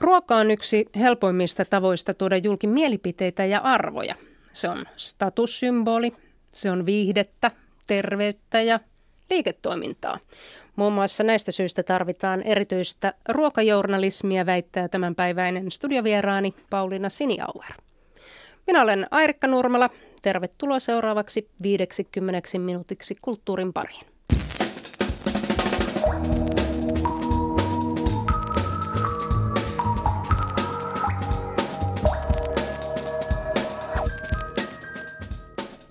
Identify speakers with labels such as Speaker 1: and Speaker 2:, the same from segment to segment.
Speaker 1: Ruoka on yksi helpoimmista tavoista tuoda julki mielipiteitä ja arvoja. Se on statussymboli, se on viihdettä, terveyttä ja liiketoimintaa. Muun muassa näistä syistä tarvitaan erityistä ruokajournalismia, väittää tämänpäiväinen studiovieraani Pauliina Siniauer. Minä olen Airikka Nurmala. Tervetuloa seuraavaksi 50 minuutiksi kulttuurin pariin.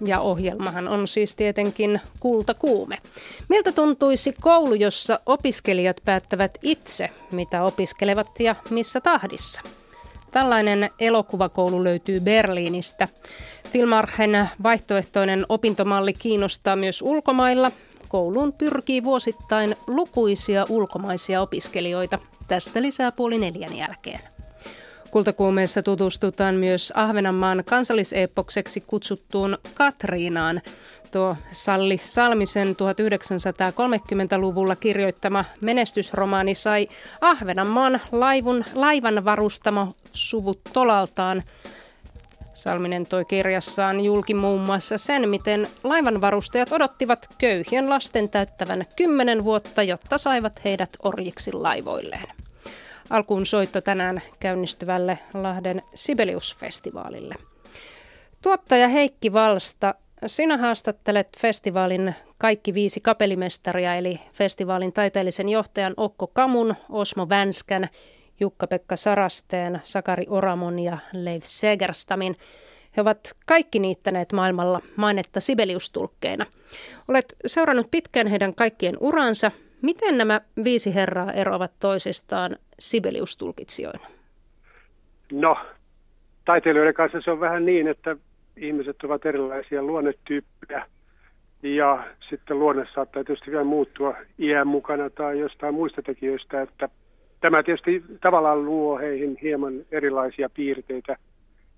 Speaker 1: Ja ohjelmahan on siis tietenkin kultakuume. Miltä tuntuisi koulu, jossa opiskelijat päättävät itse, mitä opiskelevat ja missä tahdissa? Tällainen elokuvakoulu löytyy Berliinistä. Filmarhen vaihtoehtoinen opintomalli kiinnostaa myös ulkomailla. Kouluun pyrkii vuosittain lukuisia ulkomaisia opiskelijoita. Tästä lisää puoli neljän jälkeen. Kultakuumeessa tutustutaan myös Ahvenanmaan kansalliseppokseksi kutsuttuun Katriinaan. Tuo Salli Salmisen 1930-luvulla kirjoittama menestysromaani sai Ahvenanmaan laivun, laivan varustamo suvut tolaltaan. Salminen toi kirjassaan julki muun muassa sen, miten laivanvarustajat odottivat köyhien lasten täyttävän kymmenen vuotta, jotta saivat heidät orjiksi laivoilleen. Alkuun soitto tänään käynnistyvälle Lahden Sibelius-festivaalille. Tuottaja Heikki Valsta, sinä haastattelet festivaalin kaikki viisi kapelimestaria, eli festivaalin taiteellisen johtajan Okko Kamun, Osmo Vänskän, Jukka-Pekka Sarasteen, Sakari Oramon ja Leif Segerstamin. He ovat kaikki niittäneet maailmalla mainetta Sibeliustulkkeina. Olet seurannut pitkään heidän kaikkien uransa Miten nämä viisi herraa eroavat toisistaan Sibelius-tulkitsijoina?
Speaker 2: No, taiteilijoiden kanssa se on vähän niin, että ihmiset ovat erilaisia luonnetyyppejä ja sitten luonne saattaa tietysti vielä muuttua iän mukana tai jostain muista tekijöistä, että tämä tietysti tavallaan luo heihin hieman erilaisia piirteitä.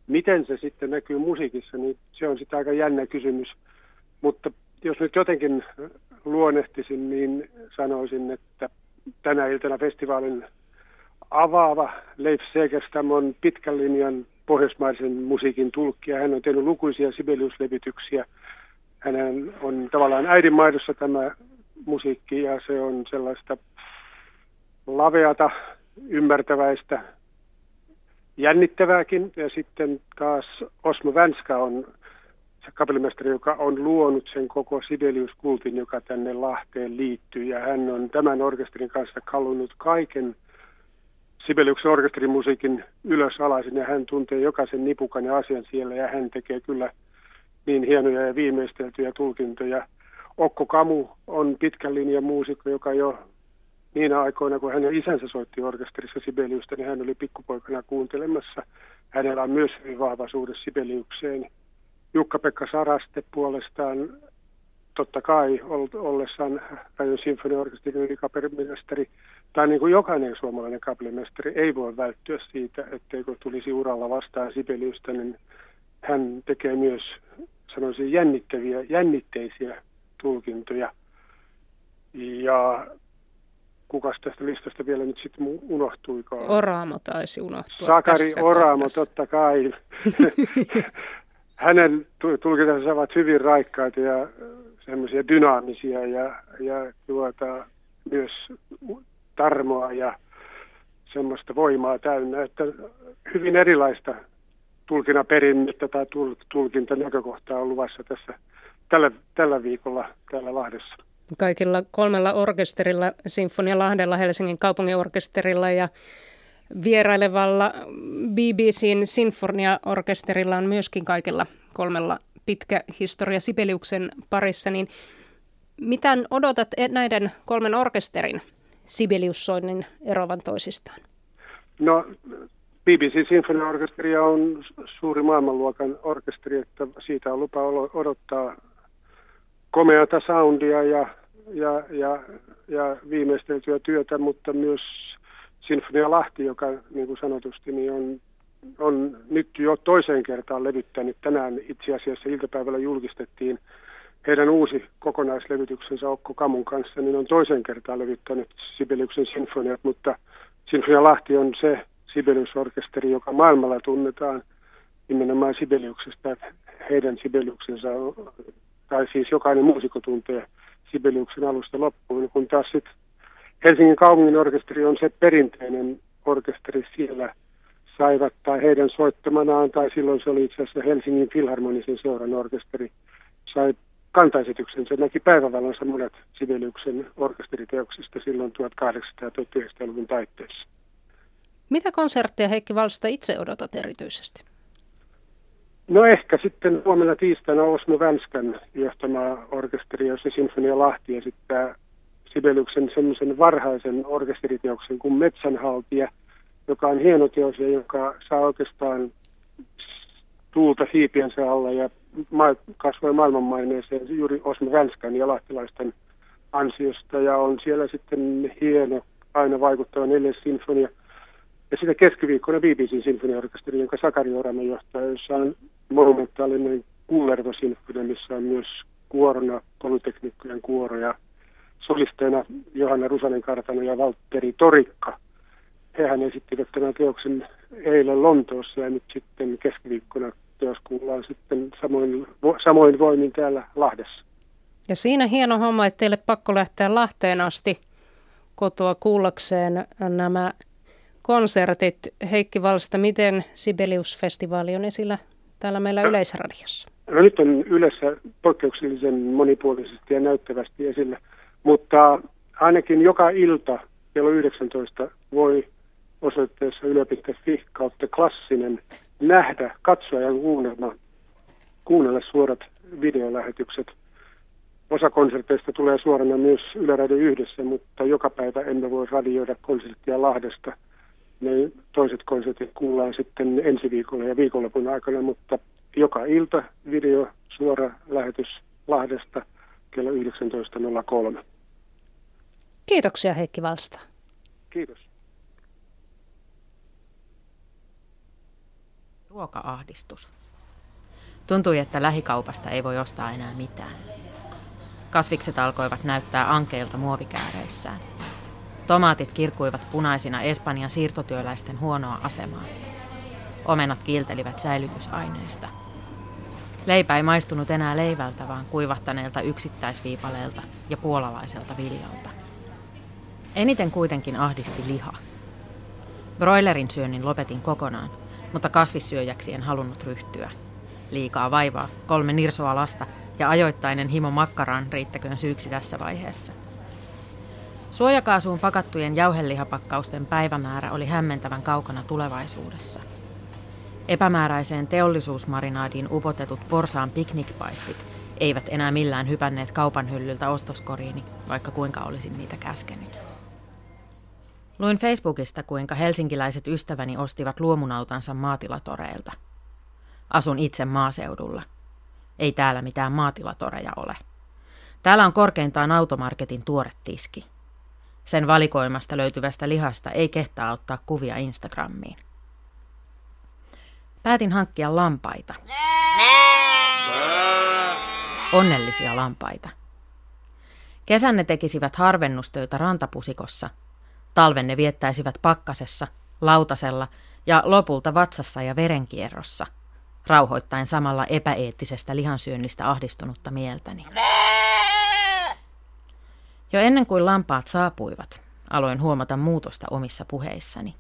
Speaker 2: Miten se sitten näkyy musiikissa, niin se on sitten aika jännä kysymys, mutta jos nyt jotenkin luonnehtisin, niin sanoisin, että tänä iltana festivaalin avaava Leif Segerstam on pitkän linjan pohjoismaisen musiikin tulkkia. Hän on tehnyt lukuisia Sibelius-levityksiä. Hänen on tavallaan äidinmaidossa tämä musiikki ja se on sellaista laveata, ymmärtäväistä, jännittävääkin. Ja sitten taas Osmo Vänska on kapellimestari, joka on luonut sen koko Sibelius-kultin, joka tänne Lahteen liittyy. Ja hän on tämän orkesterin kanssa kalunut kaiken Sibeliuksen orkesterimusiikin ylösalaisin ja hän tuntee jokaisen nipukan ja asian siellä ja hän tekee kyllä niin hienoja ja viimeisteltyjä tulkintoja. Okko Kamu on pitkän linjan muusikko, joka jo niinä aikoina, kun hänen isänsä soitti orkesterissa Sibeliusta, niin hän oli pikkupoikana kuuntelemassa. Hänellä on myös hyvin vahva suhde Sibeliukseen. Jukka-Pekka Saraste puolestaan totta kai ollessaan Rajon sinfoniorkesterin ylikaperimestari, tai niin kuin jokainen suomalainen kapellimestari ei voi välttyä siitä, etteikö tulisi uralla vastaan Sibeliusta, niin hän tekee myös, sanoisin, jännittäviä, jännitteisiä tulkintoja. Ja kukas tästä listasta vielä nyt sitten unohtuikaan?
Speaker 1: Oraamo taisi unohtua
Speaker 2: Sakari Oraamo, kohdassa. totta kai. hänen tulkintansa ovat hyvin raikkaita ja semmoisia dynaamisia ja, ja tuota, myös tarmoa ja semmoista voimaa täynnä, että hyvin erilaista tulkinnaperinnettä tai tulkintanäkökohtaa on luvassa tässä tällä, tällä viikolla täällä Lahdessa.
Speaker 1: Kaikilla kolmella orkesterilla, Sinfonia Lahdella, Helsingin kaupungin orkesterilla ja Vierailevalla BBCn sinfoniaorkesterilla on myöskin kaikilla kolmella pitkä historia Sibeliuksen parissa, niin mitä odotat e- näiden kolmen orkesterin Sibeliussoinnin erovan toisistaan?
Speaker 2: No BBC Sinfoniaorkesteria on suuri maailmanluokan orkesteri, että siitä on lupa odottaa komeata soundia ja, ja, ja, ja viimeisteltyä työtä, mutta myös Sinfonia Lahti, joka niin kuin sanotusti niin on, on nyt jo toiseen kertaan levyttänyt. Tänään itse asiassa iltapäivällä julkistettiin heidän uusi kokonaislevytyksensä Okko Kamun kanssa, niin on toisen kertaan levyttänyt Sibeliuksen sinfoniat, mutta Sinfonia Lahti on se Sibelius-orkesteri, joka maailmalla tunnetaan nimenomaan Sibeliuksesta, että heidän Sibeliuksensa, tai siis jokainen muusikko tuntee Sibeliuksen alusta loppuun, kun taas sitten Helsingin kaupungin orkesteri on se perinteinen orkesteri siellä saivat, tai heidän soittamanaan, tai silloin se oli itse asiassa Helsingin Filharmonisen seuran orkesteri, sai kantaesityksen. Se näki päivävalonsa monet Sibeliuksen orkesteriteoksista silloin 1800-1900-luvun taitteessa.
Speaker 1: Mitä konsertteja Heikki Valsta itse odotat erityisesti?
Speaker 2: No ehkä sitten huomenna tiistaina Osmo Vänskän johtama orkesteri, jossa Sinfonia Lahti esittää Sibeliuksen semmoisen varhaisen orkesteriteoksen kuin Metsänhaltija, joka on hieno teos ja joka saa oikeastaan tuulta siipiensä alla ja ma- kasvoi maailmanmaineeseen juuri Osmo Vänskän ja lahtilaisten ansiosta ja on siellä sitten hieno, aina vaikuttava neljäs sinfonia. Ja sitä keskiviikkona BBC sinfoniaorkesteri, jonka Sakari Orama johtaa, jossa on monumentaalinen Kullervo-sinfonia, missä on myös kuorona polyteknikkojen kuoro ja solisteina Johanna Rusanen Kartano ja Valtteri Torikka. Hehän esittivät tämän teoksen eilen Lontoossa ja nyt sitten keskiviikkona teos kuullaan sitten samoin, samoin voimin täällä Lahdessa.
Speaker 1: Ja siinä hieno homma, että teille pakko lähteä Lahteen asti kotoa kuullakseen nämä konsertit. Heikki Valsta, miten Sibelius-festivaali on esillä täällä meillä no, Yleisradiossa?
Speaker 2: No nyt on yleensä poikkeuksellisen monipuolisesti ja näyttävästi esillä, mutta ainakin joka ilta kello 19 voi osoitteessa yle.fi kautta klassinen nähdä, katsoa ja kuunnella, kuunnella suorat videolähetykset. Osa konserteista tulee suorana myös Yle Radio yhdessä, mutta joka päivä emme voi radioida konserttia Lahdesta. Ne toiset konsertit kuullaan sitten ensi viikolla ja viikonlopun aikana, mutta joka ilta video suora lähetys Lahdesta kello 19.03.
Speaker 1: Kiitoksia Heikki Valsta.
Speaker 2: Kiitos.
Speaker 3: Ruoka-ahdistus. Tuntui, että lähikaupasta ei voi ostaa enää mitään. Kasvikset alkoivat näyttää ankeilta muovikääreissään. Tomaatit kirkuivat punaisina Espanjan siirtotyöläisten huonoa asemaa. Omenat kiiltelivät säilytysaineista. Leipä ei maistunut enää leivältä, vaan kuivahtaneelta yksittäisviipaleelta ja puolalaiselta viljalta. Eniten kuitenkin ahdisti liha. Broilerin syönnin lopetin kokonaan, mutta kasvissyöjäksi en halunnut ryhtyä. Liikaa vaivaa, kolme nirsoa lasta ja ajoittainen himo makkaraan riittäköön syyksi tässä vaiheessa. Suojakaasuun pakattujen jauhelihapakkausten päivämäärä oli hämmentävän kaukana tulevaisuudessa. Epämääräiseen teollisuusmarinaadiin upotetut porsaan piknikpaistit eivät enää millään hypänneet kaupan hyllyltä ostoskoriini, vaikka kuinka olisin niitä käskenyt. Luin Facebookista, kuinka helsinkiläiset ystäväni ostivat luomunautansa maatilatoreilta. Asun itse maaseudulla. Ei täällä mitään maatilatoreja ole. Täällä on korkeintaan automarketin tuore tiski. Sen valikoimasta löytyvästä lihasta ei kehtaa ottaa kuvia Instagramiin. Päätin hankkia lampaita. Onnellisia lampaita. Kesän ne tekisivät harvennustöitä rantapusikossa – Talven ne viettäisivät pakkasessa, lautasella ja lopulta vatsassa ja verenkierrossa, rauhoittain samalla epäeettisestä lihansyönnistä ahdistunutta mieltäni. Jo ennen kuin lampaat saapuivat, aloin huomata muutosta omissa puheissani.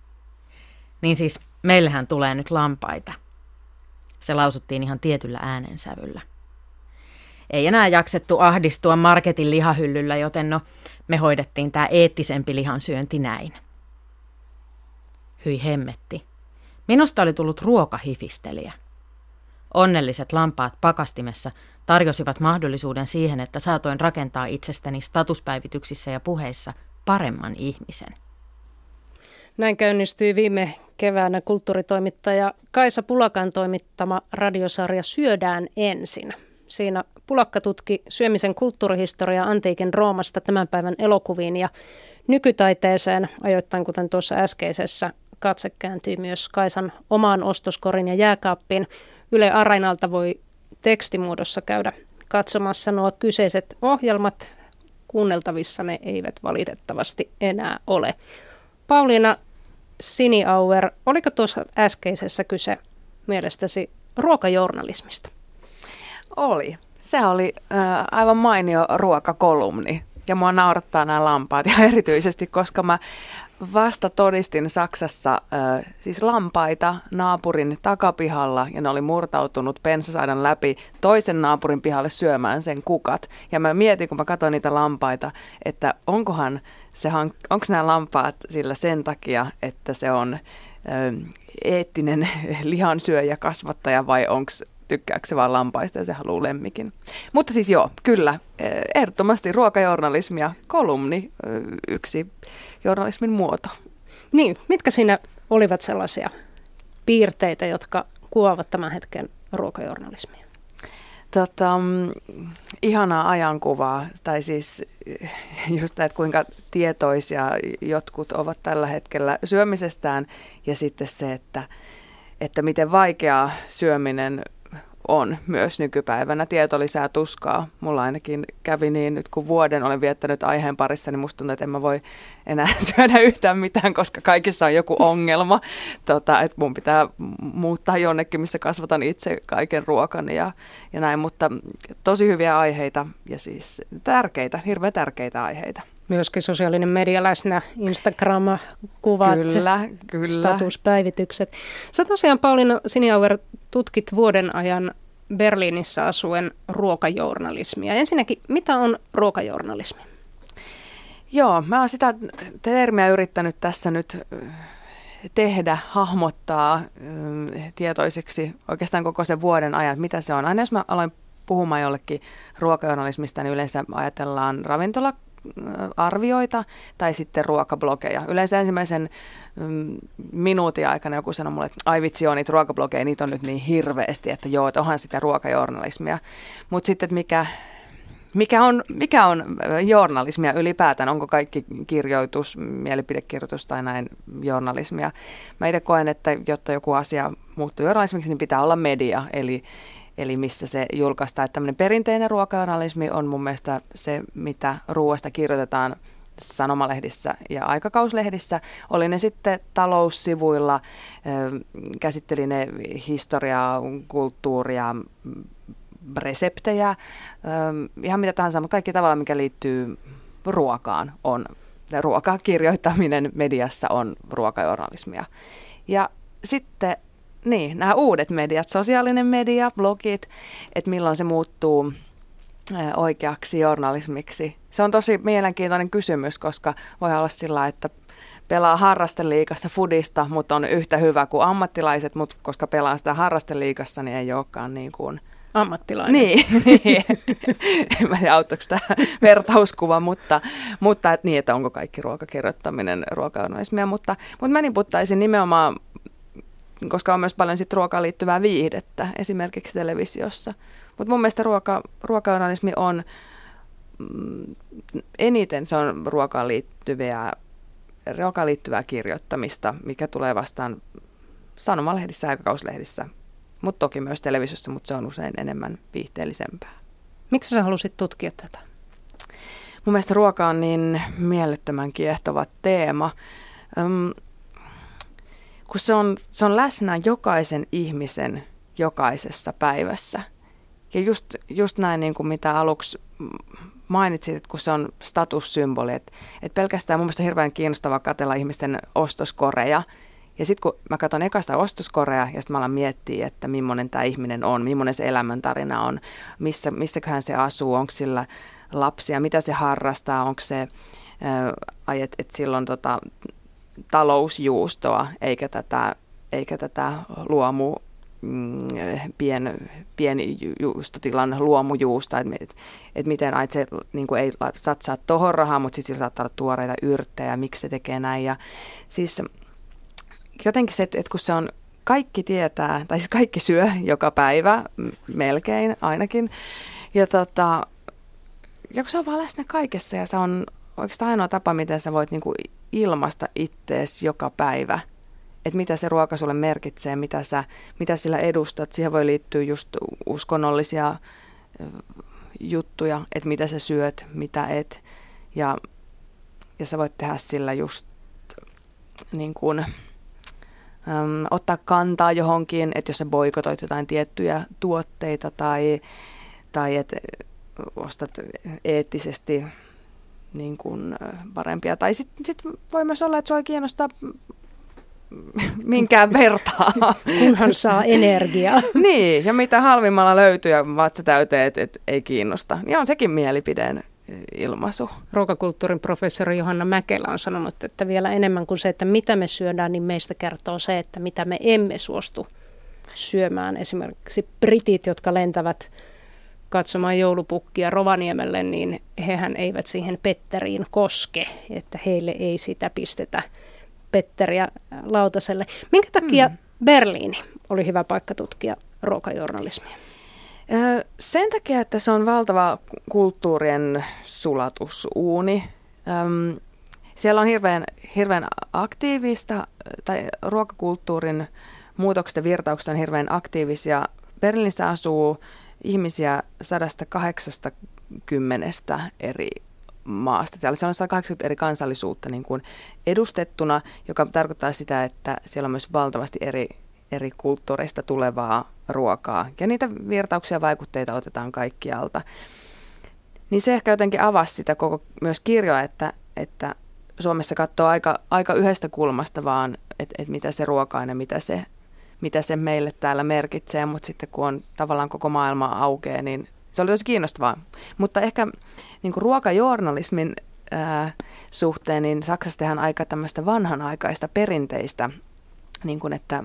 Speaker 3: Niin siis, meillähän tulee nyt lampaita. Se lausuttiin ihan tietyllä äänensävyllä. Ei enää jaksettu ahdistua marketin lihahyllyllä, joten no, me hoidettiin tämä eettisempi lihansyönti näin. Hyi hemmetti. Minusta oli tullut ruokahifistelijä. Onnelliset lampaat pakastimessa tarjosivat mahdollisuuden siihen, että saatoin rakentaa itsestäni statuspäivityksissä ja puheissa paremman ihmisen.
Speaker 1: Näin käynnistyi viime keväänä kulttuuritoimittaja Kaisa Pulakan toimittama radiosarja Syödään ensin. Siinä Pulakka tutki syömisen kulttuurihistoria antiikin Roomasta tämän päivän elokuviin ja nykytaiteeseen, ajoittain kuten tuossa äskeisessä katse kääntyy myös Kaisan omaan ostoskorin ja jääkaappiin. Yle Arainalta voi tekstimuodossa käydä katsomassa nuo kyseiset ohjelmat. Kuunneltavissa ne eivät valitettavasti enää ole. Pauliina, Sini Auer, oliko tuossa äskeisessä kyse mielestäsi ruokajournalismista?
Speaker 4: Oli. Se oli äh, aivan mainio ruokakolumni. Ja mua naurattaa nämä lampaat ja erityisesti, koska mä vasta todistin Saksassa äh, siis lampaita naapurin takapihalla ja ne oli murtautunut pensasaidan läpi toisen naapurin pihalle syömään sen kukat. Ja mä mietin, kun mä katsoin niitä lampaita, että onkohan se, onko nämä lampaat sillä sen takia, että se on äh, eettinen lihansyöjä kasvattaja vai onko tykkääkö se vaan lampaista ja se haluaa lemmikin. Mutta siis joo, kyllä, ehdottomasti ruokajournalismi ja kolumni yksi journalismin muoto.
Speaker 1: Niin, mitkä siinä olivat sellaisia piirteitä, jotka kuvaavat tämän hetken ruokajournalismia?
Speaker 4: Tota, mm, ihanaa ajankuvaa, tai siis just että kuinka tietoisia jotkut ovat tällä hetkellä syömisestään, ja sitten se, että, että miten vaikeaa syöminen on myös nykypäivänä. Tieto lisää tuskaa. Mulla ainakin kävi niin nyt, kun vuoden olen viettänyt aiheen parissa, niin musta tuntuu, että en mä voi enää syödä yhtään mitään, koska kaikissa on joku ongelma. Tota, että mun pitää muuttaa jonnekin, missä kasvatan itse kaiken ruokan ja, ja näin. Mutta tosi hyviä aiheita ja siis tärkeitä, hirveän tärkeitä aiheita.
Speaker 1: Myöskin sosiaalinen media läsnä, Instagram-kuvat,
Speaker 4: kyllä, kyllä.
Speaker 1: statuspäivitykset. Sä tosiaan Pauliina Siniauer tutkit vuoden ajan Berliinissä asuen ruokajournalismia. Ensinnäkin, mitä on ruokajournalismi?
Speaker 4: Joo, mä oon sitä termiä yrittänyt tässä nyt tehdä, hahmottaa tietoiseksi oikeastaan koko sen vuoden ajan, mitä se on. Aina jos mä aloin puhumaan jollekin ruokajournalismista, niin yleensä ajatellaan ravintola arvioita tai sitten ruokablogeja. Yleensä ensimmäisen mm, minuutin aikana joku sanoi mulle, että ai vitsi joo, niitä ruokablogeja, niitä on nyt niin hirveästi, että joo, että onhan sitä ruokajournalismia. Mutta sitten, mikä, mikä on, mikä on journalismia ylipäätään? Onko kaikki kirjoitus, mielipidekirjoitus tai näin journalismia? Mä itse koen, että jotta joku asia muuttuu journalismiksi, niin pitää olla media, eli eli missä se julkaistaan. Että tämmöinen perinteinen ruokajournalismi on mun mielestä se, mitä ruoasta kirjoitetaan sanomalehdissä ja aikakauslehdissä. Oli ne sitten taloussivuilla, käsitteli ne historiaa, kulttuuria, reseptejä, ihan mitä tahansa, mutta kaikki tavalla, mikä liittyy ruokaan, on ruokakirjoittaminen mediassa on ruokajournalismia. Ja sitten niin, nämä uudet mediat, sosiaalinen media, blogit, että milloin se muuttuu oikeaksi journalismiksi. Se on tosi mielenkiintoinen kysymys, koska voi olla sillä, että pelaa harrasteliikassa fudista, mutta on yhtä hyvä kuin ammattilaiset, mutta koska pelaa sitä harrasteliikassa, niin ei olekaan niin kuin
Speaker 1: ammattilainen.
Speaker 4: Niin, niin. en mä tiedä auttaako tämä vertauskuva, mutta, mutta et niin, että onko kaikki ruokakirjoittaminen ruokajournalismia, mutta, mutta mä niputtaisin nimenomaan koska on myös paljon sit ruokaan liittyvää viihdettä esimerkiksi televisiossa. Mutta mun mielestä ruoka, ruokajournalismi on mm, eniten se on ruokaan liittyvää, ruokaan liittyvää kirjoittamista, mikä tulee vastaan sanomalehdissä ja aikakauslehdissä, mutta toki myös televisiossa, mutta se on usein enemmän viihteellisempää.
Speaker 1: Miksi sä halusit tutkia tätä?
Speaker 4: Mun mielestä ruoka on niin mielettömän kiehtova teema kun se on, se on läsnä jokaisen ihmisen jokaisessa päivässä. Ja just, just näin, niin kuin mitä aluksi mainitsit, että kun se on statussymboli, että, että pelkästään mun mielestä on hirveän kiinnostavaa katsella ihmisten ostoskoreja. Ja sitten kun mä katson ekasta ostoskorea ja sitten mä alan miettiä, että millainen tämä ihminen on, millainen se elämäntarina on, missä, missäköhän se asuu, onko sillä lapsia, mitä se harrastaa, onko se, että et silloin tota, talousjuustoa, eikä tätä, eikä tätä luomu mm, pien, pienjuustotilan luomujuusta, että et, miten ai, se niin ei satsaa tohon rahaa, mutta sitten saattaa olla tuoreita yrttejä, miksi se tekee näin. Ja siis jotenkin se, että et kun se on, kaikki tietää, tai siis kaikki syö joka päivä, melkein ainakin, ja tota, joku se on vaan läsnä kaikessa ja se on oikeastaan ainoa tapa, miten sä voit niinku ilmasta ittees joka päivä. Että mitä se ruoka sulle merkitsee, mitä, sä, mitä sillä edustat. Siihen voi liittyä just uskonnollisia juttuja, että mitä sä syöt, mitä et. Ja, ja sä voit tehdä sillä just niin kuin, äm, ottaa kantaa johonkin, että jos sä boikotoit jotain tiettyjä tuotteita tai, tai että ostat eettisesti niin kuin parempia. Tai sitten sit voi myös olla, että sua ei kiinnosta minkään vertaa.
Speaker 1: Kunhan saa energiaa.
Speaker 4: niin, ja mitä halvimmalla löytyy ja vatsa täyteen, että et, ei kiinnosta. Niin on sekin mielipideen ilmaisu.
Speaker 1: Ruokakulttuurin professori Johanna Mäkelä on sanonut, että vielä enemmän kuin se, että mitä me syödään, niin meistä kertoo se, että mitä me emme suostu syömään. Esimerkiksi britit, jotka lentävät katsomaan joulupukkia Rovaniemelle, niin hehän eivät siihen Petteriin koske, että heille ei sitä pistetä Petteriä lautaselle. Minkä takia mm. Berliini oli hyvä paikka tutkia ruokajournalismia?
Speaker 4: Sen takia, että se on valtava kulttuurien sulatusuuni. Siellä on hirveän, hirveän aktiivista, tai ruokakulttuurin muutokset ja virtaukset on hirveän aktiivisia. Berliinissä asuu ihmisiä 180 eri maasta. Täällä on 180 eri kansallisuutta niin kuin edustettuna, joka tarkoittaa sitä, että siellä on myös valtavasti eri, eri kulttuureista tulevaa ruokaa. Ja niitä virtauksia ja vaikutteita otetaan kaikkialta. Niin se ehkä jotenkin avasi sitä koko myös kirjoa, että, että Suomessa katsoo aika, aika yhdestä kulmasta vaan, että, että mitä se ruoka on ja mitä se, mitä se meille täällä merkitsee, mutta sitten kun on tavallaan koko maailma aukeaa, niin se oli tosi kiinnostavaa. Mutta ehkä niin kuin ruokajournalismin ää, suhteen, niin Saksassa tehdään aika tämmöistä vanhanaikaista perinteistä, niin kuin että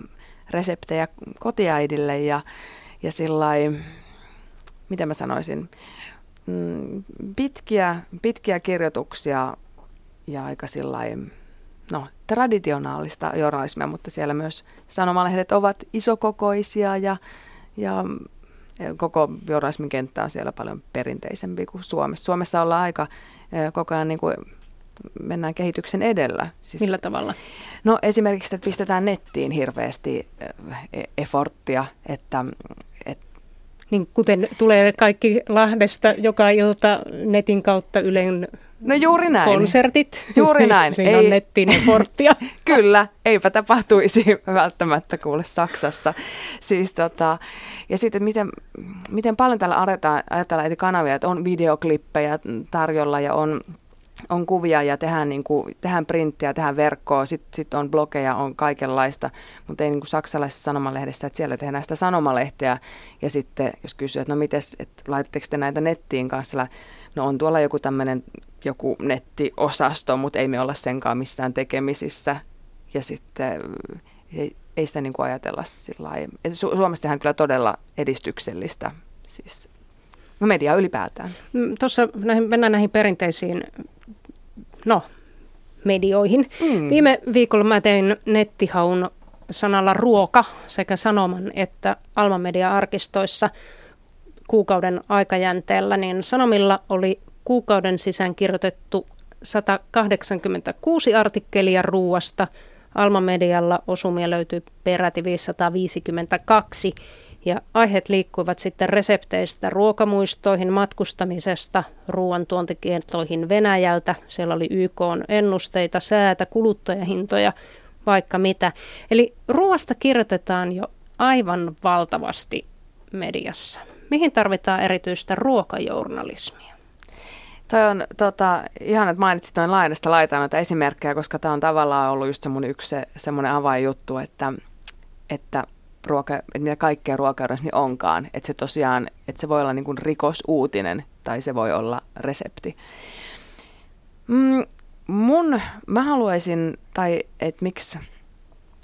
Speaker 4: reseptejä kotiäidille ja, ja sillai, mitä mä sanoisin, mm, pitkiä, pitkiä kirjoituksia ja aika sillai, no, traditionaalista journalismia, mutta siellä myös sanomalehdet ovat isokokoisia ja, ja koko journalismin kenttä on siellä paljon perinteisempi kuin Suomessa. Suomessa ollaan aika koko ajan niin kuin mennään kehityksen edellä.
Speaker 1: Siis, Millä tavalla?
Speaker 4: No esimerkiksi, että pistetään nettiin hirveästi e-, efforttia, että
Speaker 1: niin kuten tulee kaikki Lahdesta joka ilta netin kautta Ylen
Speaker 4: No juuri näin.
Speaker 1: Konsertit.
Speaker 4: Juuri näin.
Speaker 1: Siinä ei, on nettiin porttia.
Speaker 4: Kyllä, eipä tapahtuisi välttämättä kuule Saksassa. Siis tota, ja sitten miten, miten paljon täällä ajatellaan eri kanavia, että on videoklippejä tarjolla ja on on kuvia ja tehdään, niin kuin, tehdään printtiä, tehdään verkkoa, sitten sit on blogeja, on kaikenlaista, mutta ei niin kuin saksalaisessa sanomalehdessä, että siellä tehdään sitä sanomalehteä ja sitten jos kysyy, että no mites, että laitatteko te näitä nettiin kanssa, no on tuolla joku tämmöinen joku nettiosasto, mutta ei me olla senkaan missään tekemisissä ja sitten ei, ei sitä niin kuin ajatella sillä lailla. Su- Suomessa tehdään kyllä todella edistyksellistä siis no media ylipäätään.
Speaker 1: Mm, tuossa näihin, mennään näihin perinteisiin no, medioihin. Mm. Viime viikolla mä tein nettihaun sanalla ruoka sekä sanoman että Alma Media-arkistoissa kuukauden aikajänteellä, niin Sanomilla oli kuukauden sisään kirjoitettu 186 artikkelia ruuasta. Alma Medialla osumia löytyy peräti 552 ja aiheet liikkuivat sitten resepteistä ruokamuistoihin, matkustamisesta, ruoan tuontikieltoihin Venäjältä. Siellä oli YK ennusteita, säätä, kuluttajahintoja, vaikka mitä. Eli ruoasta kirjoitetaan jo aivan valtavasti mediassa. Mihin tarvitaan erityistä ruokajournalismia?
Speaker 4: Toi on tota, ihan, että mainitsit noin laajasta laitaan noita esimerkkejä, koska tämä on tavallaan ollut just semmoinen yksi se, semmoinen avainjuttu, että, että ruoka, että mitä kaikkea ruokajournalismi onkaan. Että se tosiaan, että se voi olla niin kuin rikosuutinen tai se voi olla resepti. Mm, mun, mä haluaisin, tai että miksi,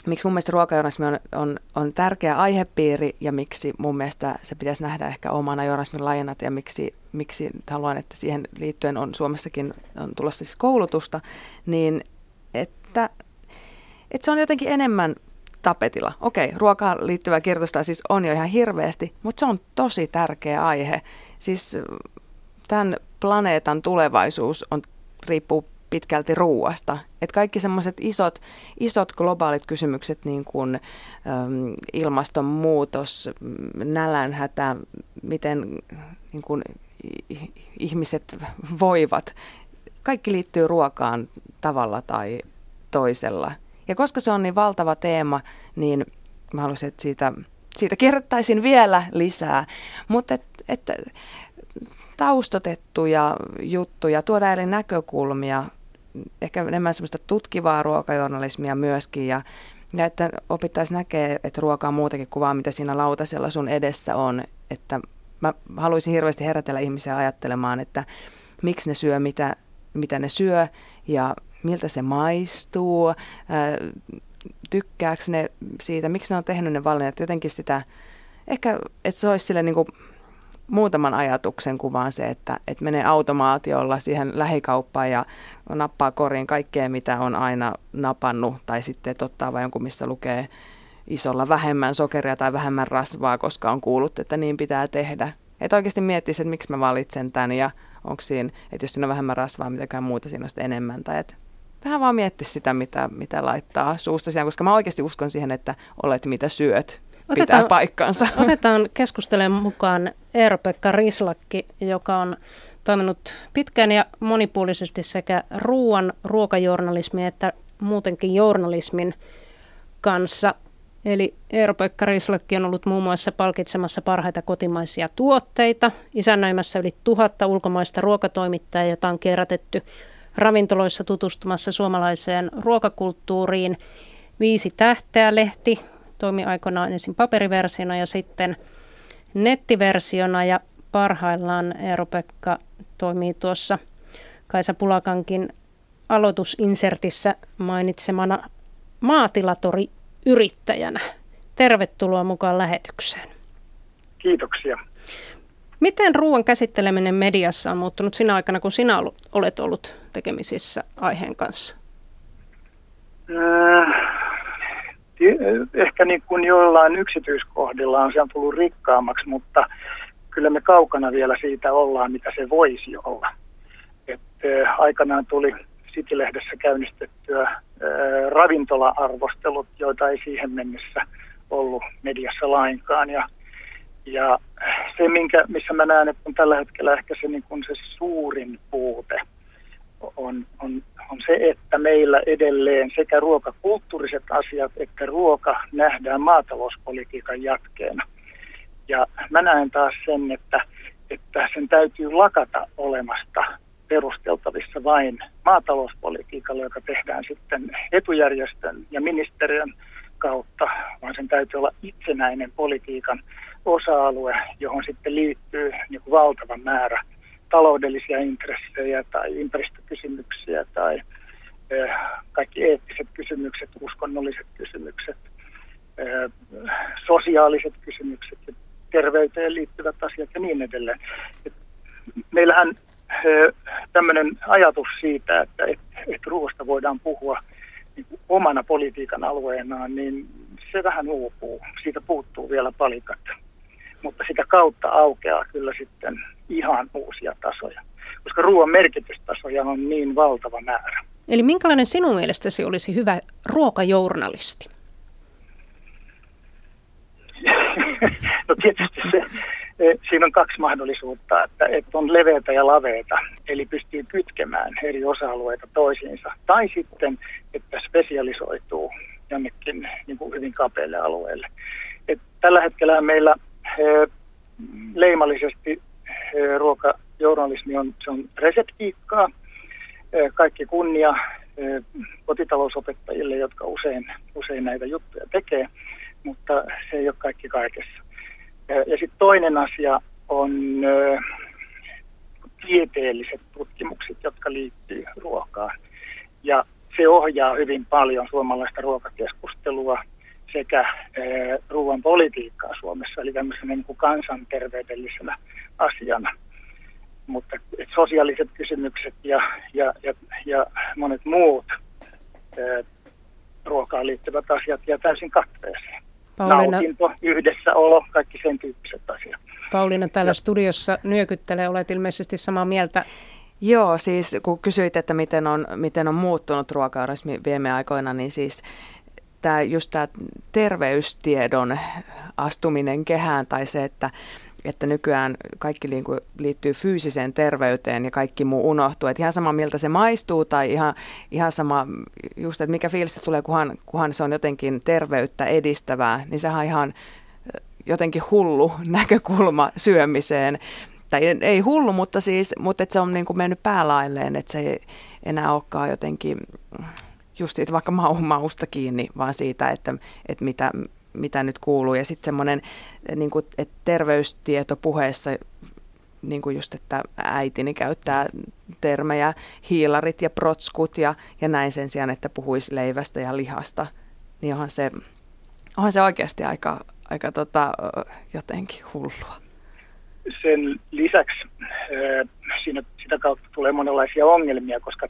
Speaker 4: miksi mun mielestä ruokajournalismi on, on, on tärkeä aihepiiri ja miksi mun mielestä se pitäisi nähdä ehkä omana journalismin lajina ja miksi, miksi haluan, että siihen liittyen on Suomessakin on tulossa siis koulutusta, niin että, että se on jotenkin enemmän tapetilla. Okei, ruokaan liittyvää kirjoitusta siis on jo ihan hirveästi, mutta se on tosi tärkeä aihe. Siis tämän planeetan tulevaisuus on, riippuu pitkälti ruuasta. Et kaikki semmoiset isot, isot globaalit kysymykset, niin kuin äm, ilmastonmuutos, nälänhätä, miten niin kuin, ihmiset voivat, kaikki liittyy ruokaan tavalla tai toisella – Ja koska se on niin valtava teema, niin mä haluaisin, että siitä, siitä kerrottaisin vielä lisää. Mutta et, et, taustotettuja juttuja, tuoda eri näkökulmia, ehkä enemmän semmoista tutkivaa ruokajournalismia myöskin ja, ja että opittaisiin näkee, että ruoka on muutakin kuin vaan mitä siinä lautasella sun edessä on. Että mä haluaisin hirveästi herätellä ihmisiä ajattelemaan, että miksi ne syö, mitä, mitä ne syö ja miltä se maistuu, tykkääkö ne siitä, miksi ne on tehnyt ne valinnat, jotenkin sitä, ehkä että se olisi sille niin kuin muutaman ajatuksen kuvaan se, että, että menee automaatiolla siihen lähikauppaan ja nappaa koriin kaikkea, mitä on aina napannut, tai sitten että ottaa vain jonkun, missä lukee isolla vähemmän sokeria tai vähemmän rasvaa, koska on kuullut, että niin pitää tehdä. Että oikeasti miettisi, että miksi mä valitsen tämän ja onko siinä, että jos siinä on vähemmän rasvaa, mitäkään muuta siinä on enemmän. Tai että vähän vaan miettisi sitä, mitä, mitä laittaa suusta siihen, koska mä oikeasti uskon siihen, että olet mitä syöt otetaan, pitää paikkansa.
Speaker 1: Otetaan keskustelemaan mukaan Eero-Pekka Rislakki, joka on toiminut pitkään ja monipuolisesti sekä ruoan, ruokajournalismin että muutenkin journalismin kanssa. Eli Eero-Pekka Rislakki on ollut muun muassa palkitsemassa parhaita kotimaisia tuotteita, isännöimässä yli tuhatta ulkomaista ruokatoimittajaa, jota on kerätetty ravintoloissa tutustumassa suomalaiseen ruokakulttuuriin. Viisi tähteä lehti toimi aikoinaan ensin paperiversiona ja sitten nettiversiona ja parhaillaan Eero-Pekka toimii tuossa Kaisa Pulakankin aloitusinsertissä mainitsemana maatilatori-yrittäjänä. Tervetuloa mukaan lähetykseen.
Speaker 5: Kiitoksia.
Speaker 1: Miten ruoan käsitteleminen mediassa on muuttunut sinä aikana, kun sinä olet ollut tekemisissä aiheen kanssa?
Speaker 5: Äh, ehkä niin kuin joillain yksityiskohdilla on se on tullut rikkaammaksi, mutta kyllä me kaukana vielä siitä ollaan, mitä se voisi olla. Et, äh, aikanaan tuli City-lehdessä käynnistettyä äh, ravintola-arvostelut, joita ei siihen mennessä ollut mediassa lainkaan. Ja, ja se, minkä, missä mä näen, että on tällä hetkellä ehkä se, niin kuin se suurin puute on, on on se, että meillä edelleen sekä ruokakulttuuriset asiat että ruoka nähdään maatalouspolitiikan jatkeena. Ja mä näen taas sen, että, että sen täytyy lakata olemasta perusteltavissa vain maatalouspolitiikalla, joka tehdään sitten etujärjestön ja ministeriön kautta, vaan sen täytyy olla itsenäinen politiikan osa-alue, johon sitten liittyy niin kuin valtava määrä – taloudellisia intressejä tai ympäristökysymyksiä tai kaikki eettiset kysymykset, uskonnolliset kysymykset, sosiaaliset kysymykset ja terveyteen liittyvät asiat ja niin edelleen. Meillähän tämmöinen ajatus siitä, että et, et ruoasta voidaan puhua niin omana politiikan alueenaan, niin se vähän uupuu. Siitä puuttuu vielä palikat. Mutta sitä kautta aukeaa kyllä sitten ihan uusia tasoja, koska ruoan merkitystasoja on niin valtava määrä.
Speaker 1: Eli minkälainen sinun mielestäsi olisi hyvä ruokajournalisti?
Speaker 5: no tietysti se, e, siinä on kaksi mahdollisuutta, että, että on leveätä ja laveeta, eli pystyy kytkemään eri osa-alueita toisiinsa, tai sitten, että spesialisoituu jonnekin niin kuin hyvin kapealle alueelle. Et tällä hetkellä meillä leimallisesti ruokajournalismi on, se on reseptiikkaa. Kaikki kunnia kotitalousopettajille, jotka usein, usein näitä juttuja tekee, mutta se ei ole kaikki kaikessa. Ja sitten toinen asia on tieteelliset tutkimukset, jotka liittyy ruokaan. Ja se ohjaa hyvin paljon suomalaista ruokakeskustelua sekä ruoan politiikkaa Suomessa, eli tämmöisenä niin kuin kansanterveydellisenä asiana. Mutta et sosiaaliset kysymykset ja, ja, ja, ja monet muut ää, ruokaan liittyvät asiat jää täysin katveeseen. Pauliina, Nautinto, yhdessäolo, kaikki sen tyyppiset asiat.
Speaker 1: Pauliina täällä ja. studiossa nyökyttelee, olet ilmeisesti samaa mieltä.
Speaker 4: Joo, siis kun kysyit, että miten on, miten on muuttunut ruokaorismi viime aikoina, niin siis tämä just tämä terveystiedon astuminen kehään tai se, että että nykyään kaikki liittyy fyysiseen terveyteen ja kaikki muu unohtuu. Että ihan sama miltä se maistuu tai ihan, ihan sama just, että mikä fiilistä tulee, kunhan, kunhan se on jotenkin terveyttä edistävää, niin sehän on ihan jotenkin hullu näkökulma syömiseen. Tai ei hullu, mutta siis, mutta että se on niin kuin mennyt päälailleen, että se ei enää olekaan jotenkin just siitä vaikka mausta kiinni, vaan siitä, että, että mitä, mitä nyt kuuluu. Ja sitten semmoinen niin kuin, että terveystieto puheessa, niin kuin just, että äitini käyttää termejä hiilarit ja protskut ja, ja näin sen sijaan, että puhuisi leivästä ja lihasta, niin onhan se, onhan se oikeasti aika, aika tota, jotenkin hullua.
Speaker 5: Sen lisäksi siinä, sitä kautta tulee monenlaisia ongelmia, koska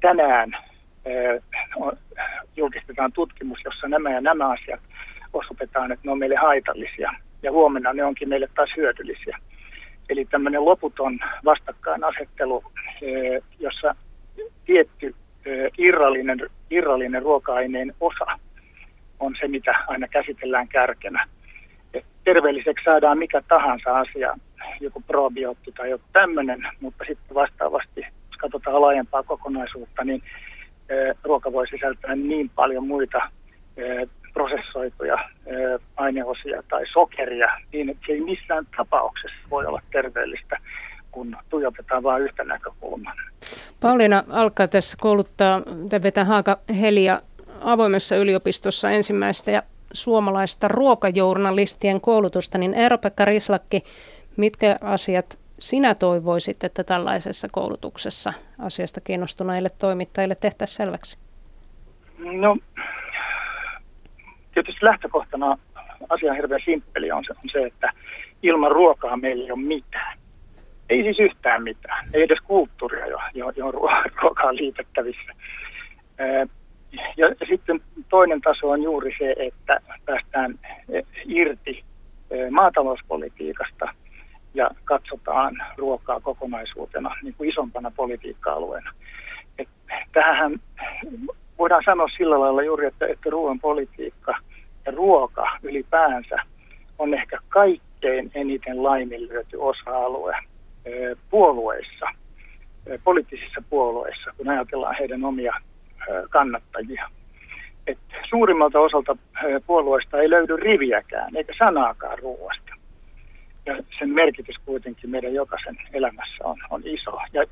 Speaker 5: tänään julkistetaan tutkimus, jossa nämä ja nämä asiat osoitetaan, että ne on meille haitallisia. Ja huomenna ne onkin meille taas hyödyllisiä. Eli tämmöinen loputon vastakkainasettelu, jossa tietty irrallinen, irrallinen ruoka-aineen osa on se, mitä aina käsitellään kärkenä. Et terveelliseksi saadaan mikä tahansa asia, joku probiootti tai joku tämmöinen, mutta sitten vastaavasti, jos katsotaan laajempaa kokonaisuutta, niin ruoka voi sisältää niin paljon muita prosessoituja aineosia tai sokeria, niin että se ei missään tapauksessa voi olla terveellistä, kun tuijotetaan vain yhtä näkökulmaa.
Speaker 1: Pauliina alkaa tässä kouluttaa, vetää Haaka Helia avoimessa yliopistossa ensimmäistä ja suomalaista ruokajournalistien koulutusta, niin Eero-Pekka Rislakki, mitkä asiat sinä toivoisit, että tällaisessa koulutuksessa asiasta kiinnostuneille toimittajille tehtäisiin selväksi?
Speaker 5: No, tietysti lähtökohtana asia on hirveän simppeli on se, on se, että ilman ruokaa meillä ei ole mitään. Ei siis yhtään mitään. Ei edes kulttuuria, jo, jo, ruokaa liitettävissä. Ja, ja sitten toinen taso on juuri se, että päästään irti maatalouspolitiikasta – ja katsotaan ruokaa kokonaisuutena niin kuin isompana politiikka-alueena. Et tähän voidaan sanoa sillä lailla juuri, että, että ruoan politiikka ja ruoka ylipäänsä on ehkä kaikkein eniten laiminlyöty osa-alue puolueissa, poliittisissa puolueissa, kun ajatellaan heidän omia kannattajia. Et suurimmalta osalta puolueista ei löydy riviäkään eikä sanaakaan ruoasta ja sen merkitys kuitenkin meidän jokaisen elämässä on, on iso. Ja,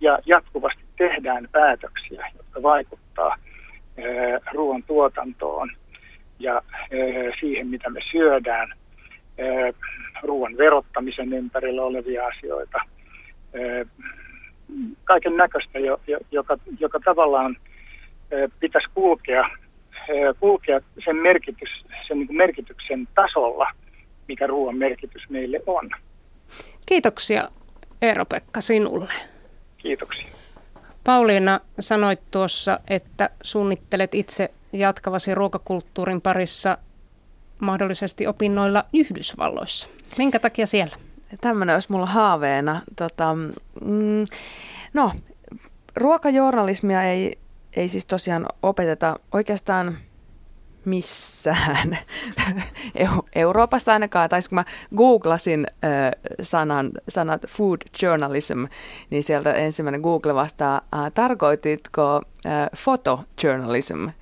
Speaker 5: ja jatkuvasti tehdään päätöksiä, jotka vaikuttaa e, ruoan tuotantoon ja e, siihen, mitä me syödään, e, ruoan verottamisen ympärillä olevia asioita, kaiken näköistä, jo, jo, joka, joka tavallaan pitäisi kulkea, kulkea sen, merkitys, sen niin merkityksen tasolla – mikä ruoan merkitys meille on.
Speaker 1: Kiitoksia Eero-Pekka sinulle.
Speaker 5: Kiitoksia.
Speaker 1: Pauliina, sanoit tuossa, että suunnittelet itse jatkavasi ruokakulttuurin parissa mahdollisesti opinnoilla Yhdysvalloissa. Minkä takia siellä?
Speaker 4: Tämmöinen olisi mulla haaveena. Tota, mm, no, ruokajournalismia ei, ei siis tosiaan opeteta oikeastaan missään Euroopassa ainakaan, tai kun mä googlasin äh, sanan, sanat food journalism, niin sieltä ensimmäinen Google vastaa, äh, tarkoititko äh?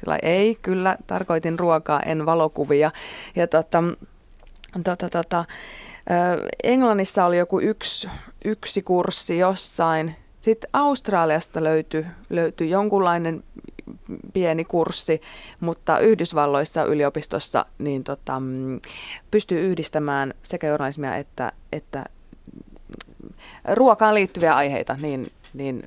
Speaker 4: Sillä ei, kyllä, tarkoitin ruokaa, en valokuvia. Ja tota, tota, tota, äh, Englannissa oli joku yksi, yksi kurssi jossain, sitten Australiasta löytyi, löytyi jonkunlainen pieni kurssi, mutta Yhdysvalloissa yliopistossa niin tota, mm, pystyy yhdistämään sekä journalismia että, että ruokaan liittyviä aiheita, niin, niin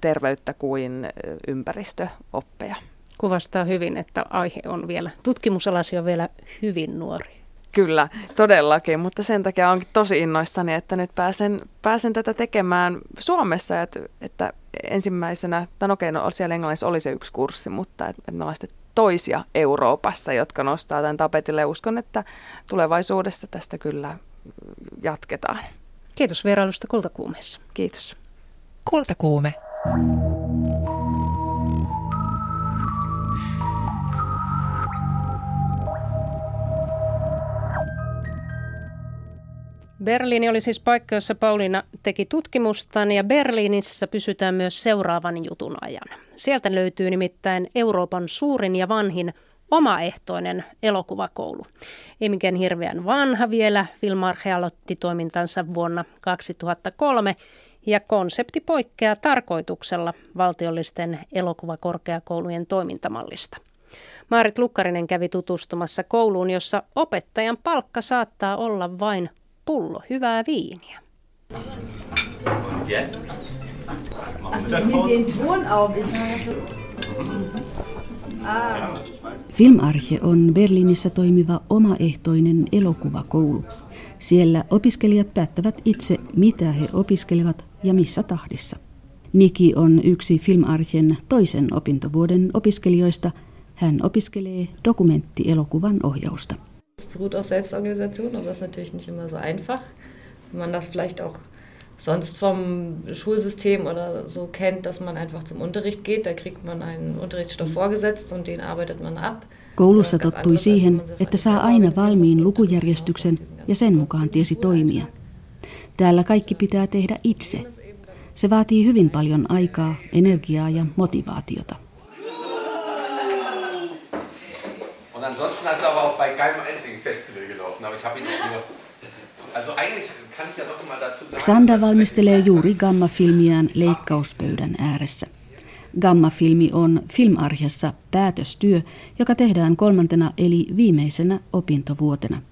Speaker 4: terveyttä kuin ympäristöoppeja.
Speaker 1: Kuvastaa hyvin, että aihe on vielä, tutkimusalasi on vielä hyvin nuori.
Speaker 4: Kyllä, todellakin, mutta sen takia onkin tosi innoissani, että nyt pääsen, pääsen tätä tekemään Suomessa, että, että ensimmäisenä, no okei, no siellä Englannissa oli se yksi kurssi, mutta että me ollaan sitten toisia Euroopassa, jotka nostaa tämän tapetille. Uskon, että tulevaisuudessa tästä kyllä jatketaan.
Speaker 1: Kiitos vierailusta Kultakuumeessa.
Speaker 4: Kiitos.
Speaker 6: Kultakuume.
Speaker 1: Berliini oli siis paikka, jossa Pauliina teki tutkimustaan ja Berliinissä pysytään myös seuraavan jutun ajan. Sieltä löytyy nimittäin Euroopan suurin ja vanhin omaehtoinen elokuvakoulu. Ei mikään hirveän vanha vielä. Filmarche aloitti toimintansa vuonna 2003 ja konsepti poikkeaa tarkoituksella valtiollisten elokuvakorkeakoulujen toimintamallista. Maarit Lukkarinen kävi tutustumassa kouluun, jossa opettajan palkka saattaa olla vain pullo hyvää viiniä.
Speaker 6: Filmarche on Berliinissä toimiva omaehtoinen elokuvakoulu. Siellä opiskelijat päättävät itse, mitä he opiskelevat ja missä tahdissa. Niki on yksi Filmarchen toisen opintovuoden opiskelijoista. Hän opiskelee dokumenttielokuvan ohjausta.
Speaker 7: Es beruht auf Selbstorganisation, aber das ist natürlich nicht immer so einfach. Wenn man das vielleicht auch sonst vom Schulsystem oder so kennt, dass man einfach zum Unterricht geht, da kriegt man einen Unterrichtsstoff vorgesetzt und den arbeitet man ab.
Speaker 6: Koulussa tottui siihen, että saa aina valmiin lukujärjestyksen ja sen mukaan tiesi toimia. Täällä kaikki pitää tehdä itse. Se vaatii hyvin paljon aikaa, energiaa ja motivaatiota. Und ansonsten ist er aber auch bei keinem einzigen Festival gelaufen, aber ich habe ihn auch nur... Also eigentlich kann ich ja doch mal dazu sagen... Xander valmistelee juuri Gamma-filmiään leikkauspöydän ääressä. Gamma-filmi on Filmarjassa päätöstyö, joka tehdään kolmantena eli viimeisenä opintovuotena.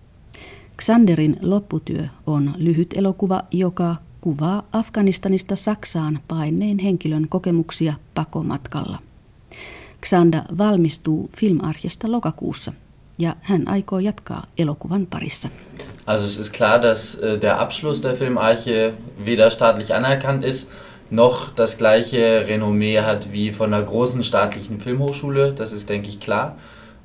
Speaker 6: Xanderin lopputyö on lyhyt elokuva, joka kuvaa Afganistanista Saksaan paineen henkilön kokemuksia pakomatkalla. Xanda valmistuu Filmarjesta lokakuussa ja hän aikoo jatkaa elokuvan parissa.
Speaker 8: Also es ist klar, dass äh, der Abschluss der Filmarche weder staatlich anerkannt ist, noch das gleiche Renommee hat wie von einer großen staatlichen Filmhochschule, das ist denke ich klar.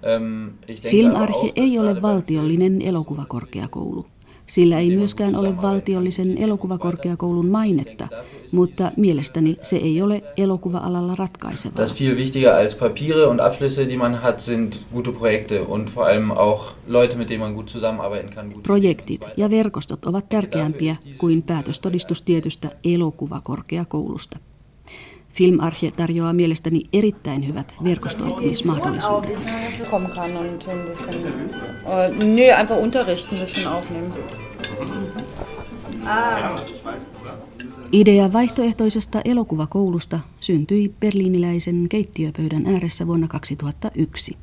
Speaker 6: Ähm, Filmarche ei ole valtiollinen elokuvakorkeakoulu. Sillä ei myöskään ole valtiollisen elokuvakorkeakoulun mainetta, mutta mielestäni se ei ole elokuva-alalla ratkaisevaa.
Speaker 8: Das viel wichtiger als Papiere und Abschlüsse, die man hat, sind gute Projekte und vor allem auch Leute, mit denen man gut zusammenarbeiten kann.
Speaker 6: Projektit ja verkostot ovat tärkeämpiä kuin päätöstodistus tietystä elokuvakorkeakoulusta. Filmarche tarjoaa mielestäni erittäin hyvät verkostoitumismahdollisuudet.
Speaker 7: Nö, einfach aufnehmen.
Speaker 6: Idea vaihtoehtoisesta elokuvakoulusta syntyi berliiniläisen keittiöpöydän ääressä vuonna 2001.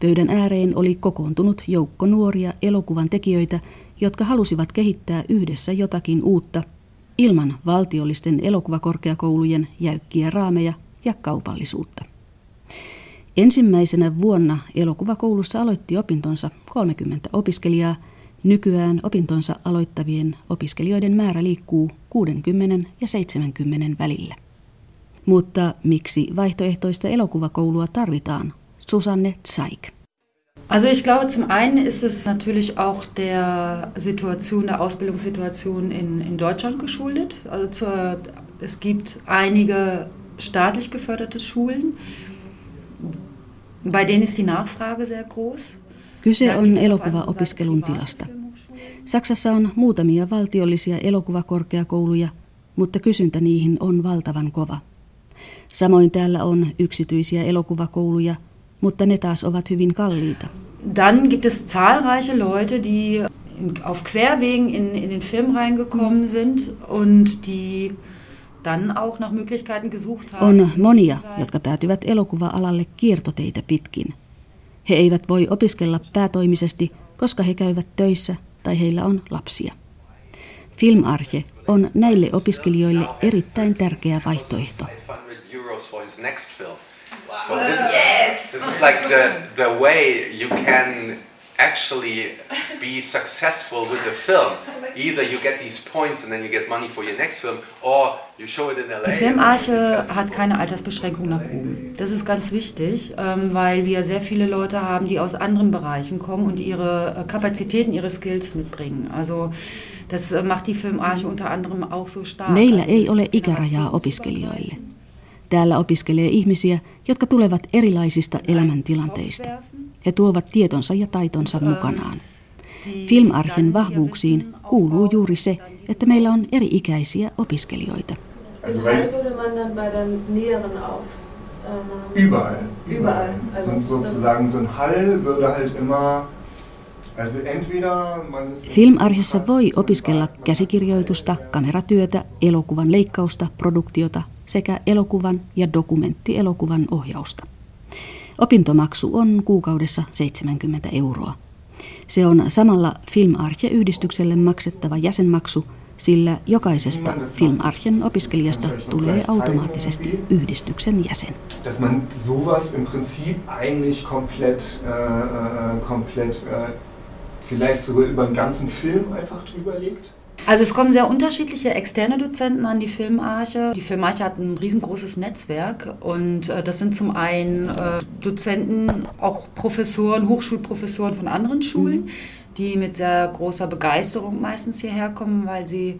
Speaker 6: Pöydän ääreen oli kokoontunut joukko nuoria elokuvan tekijöitä, jotka halusivat kehittää yhdessä jotakin uutta – ilman valtiollisten elokuvakorkeakoulujen jäykkiä raameja ja kaupallisuutta. Ensimmäisenä vuonna elokuvakoulussa aloitti opintonsa 30 opiskelijaa. Nykyään opintonsa aloittavien opiskelijoiden määrä liikkuu 60 ja 70 välillä. Mutta miksi vaihtoehtoista elokuvakoulua tarvitaan? Susanne Zeig.
Speaker 9: Also ich glaube, zum einen ist es natürlich auch der Situation, der Ausbildungssituation in, in Deutschland geschuldet. Also zur, es gibt einige staatlich geförderte Schulen, bei denen ist die Nachfrage sehr groß.
Speaker 6: Kyse on elokuvaopiskelun tilasta. Saksassa on muutamia valtiollisia elokuvakorkeakouluja, mutta kysyntä niihin on valtavan kova. Samoin täällä on yksityisiä elokuvakouluja – mutta ne taas ovat hyvin kalliita.
Speaker 9: Dann gibt es zahlreiche Leute, die auf Querwegen in, in den Film reingekommen sind und die dann auch nach Möglichkeiten gesucht
Speaker 6: haben. On monia, jotka päätyvät elokuva-alalle kiertoteitä pitkin. He eivät voi opiskella päätoimisesti, koska he käyvät töissä tai heillä on lapsia. Filmarche on näille opiskelijoille erittäin tärkeä vaihtoehto.
Speaker 10: So this, yes. this is like the, the way you can actually be successful with the film. Either you get these points and then you get money for your next film, or you show it in LA.
Speaker 9: Die Filmarche hat keine Altersbeschränkung nach oben. Das ist ganz wichtig, ähm, weil wir sehr viele Leute haben, die aus anderen Bereichen kommen und ihre äh, Kapazitäten, ihre Skills mitbringen. Also das äh, macht die Filmarche unter anderem auch so stark.
Speaker 6: Meillä ei ole ikärajaa opiskelijoille. Täällä opiskelee ihmisiä, jotka tulevat erilaisista elämäntilanteista. He tuovat tietonsa ja taitonsa mukanaan. Filmarchen vahvuuksiin kuuluu juuri se, että meillä on eri-ikäisiä opiskelijoita. Also weil
Speaker 11: Überall. Überall. Also, sozusagen so ein Hall würde halt immer
Speaker 6: Filmarhissa voi opiskella käsikirjoitusta, kameratyötä, elokuvan leikkausta, produktiota sekä elokuvan ja dokumenttielokuvan ohjausta. Opintomaksu on kuukaudessa 70 euroa. Se on samalla Filmarche-yhdistykselle maksettava jäsenmaksu, sillä jokaisesta Filmarchen opiskelijasta tulee automaattisesti yhdistyksen jäsen.
Speaker 11: Äh, komplett äh, vielleicht sogar über den ganzen Film einfach?
Speaker 9: Also es kommen sehr unterschiedliche externe Dozenten an die Filmarche. Die Filmarche hat ein riesengroßes Netzwerk und äh, das sind zum einen äh, Dozenten, auch Professoren, Hochschulprofessoren von anderen Schulen, mhm. die mit sehr großer Begeisterung meistens hierher kommen, weil sie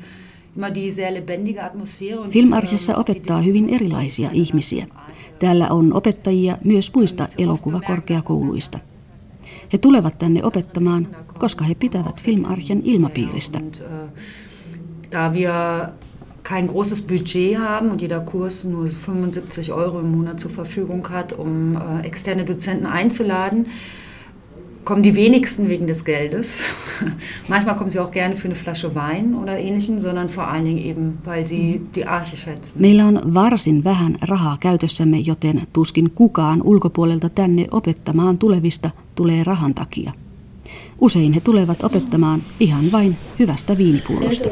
Speaker 9: immer die sehr lebendige Atmosphäre...
Speaker 6: Filmarchessa opettaa hyvin erilaisia ihmisiä. Täällä on opettajia myös muista elokuvakorkeakouluista. He tulevat tänne opettamaan, koska he pitävät Filmarchen ilmapiiristä.
Speaker 9: Da wir kein großes Budget haben und jeder Kurs nur 75 Euro im Monat zur Verfügung hat, um äh, externe Dozenten einzuladen, kommen die wenigsten wegen des Geldes. Manchmal kommen sie auch gerne für eine Flasche Wein oder ähnlichem, sondern vor allen Dingen eben, weil sie die Arche schätzen.
Speaker 6: Meillä on varsin vähän rahaa käytössämme, joten tuskin kukaan ulkopuolelta tänne opettamaan tulevista tulee rahan takia. Usein he tulevat opettamaan ihan vain hyvästä viinipullosta.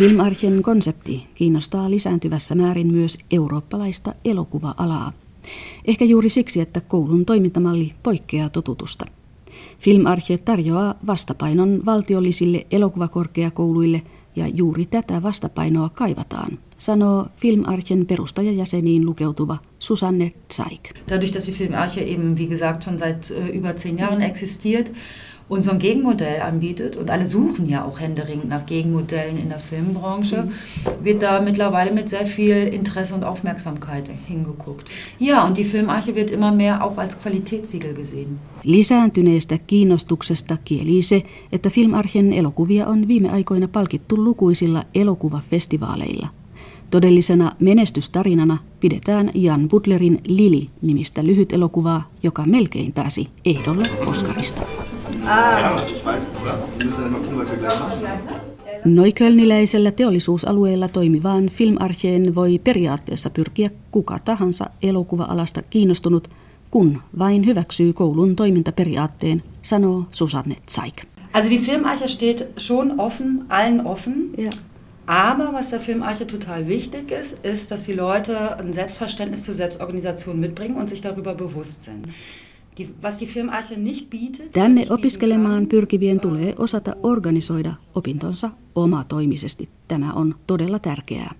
Speaker 6: Filmarchen konsepti kiinnostaa lisääntyvässä määrin myös eurooppalaista elokuva-alaa. Ehkä juuri siksi, että koulun toimintamalli poikkeaa totutusta. Filmarche tarjoaa vastapainon valtiollisille elokuvakorkeakouluille ja juuri tätä vastapainoa kaivataan, sanoo Filmarchen perustajajäseniin lukeutuva Susanne Zeig.
Speaker 9: Dadurch, dass die Filmarche eben, wie gesagt, schon seit äh, über zehn Jahren existiert, und so ein Gegenmodell anbietet, und alle suchen ja auch händeringend nach Gegenmodellen in der Filmbranche, wird da mittlerweile mit sehr viel Interesse und Aufmerksamkeit hingeguckt. Ja, und die Filmarche wird immer mehr auch als Qualitätssiegel gesehen.
Speaker 6: Lisääntyneestä kiinnostuksesta kieli se, että Filmarchen elokuvia on viime aikoina palkittu lukuisilla elokuvafestivaaleilla. Todellisena menestystarinana pidetään Jan Butlerin Lili-nimistä lyhytelokuvaa, joka melkein pääsi ehdolle Oscarista. Noikölniläisellä teollisuusalueella toimivaan filmarcheen voi periaatteessa pyrkiä kuka tahansa elokuva-alasta kiinnostunut, kun vain hyväksyy koulun toimintaperiaatteen, sanoo Susanne Zeig.
Speaker 9: Also die Filmarche steht schon offen, allen offen. Ja. Aber was der Filmarche total wichtig ist, ist, dass die Leute ein Selbstverständnis zur Selbstorganisation mitbringen und sich darüber bewusst sind.
Speaker 6: Tänne opiskelemaan pyrkivien tulee osata organisoida opintonsa omatoimisesti. Tämä on todella tärkeää.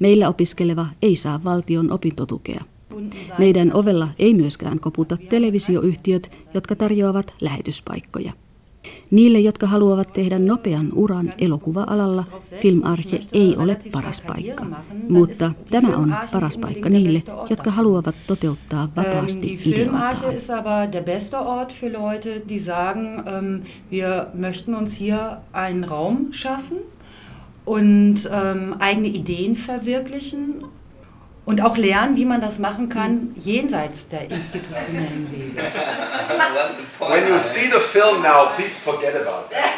Speaker 6: Meillä opiskeleva ei saa valtion opintotukea. Meidän ovella ei myöskään koputa televisioyhtiöt, jotka tarjoavat lähetyspaikkoja. Niille, jotka haluavat tehdä nopean uran elokuva-alalla, Filmarche ei ole paras paikka. Mutta tämä on paras paikka niille, jotka haluavat toteuttaa vapaasti
Speaker 9: Filmarche ist aber der beste Ort für Leute, die sagen, ähm, wir möchten uns hier einen Raum schaffen und ähm, eigene Ideen verwirklichen und auch lernen, wie man das machen kann, jenseits der institutionellen Wege.
Speaker 10: When you see the film now, please forget about that.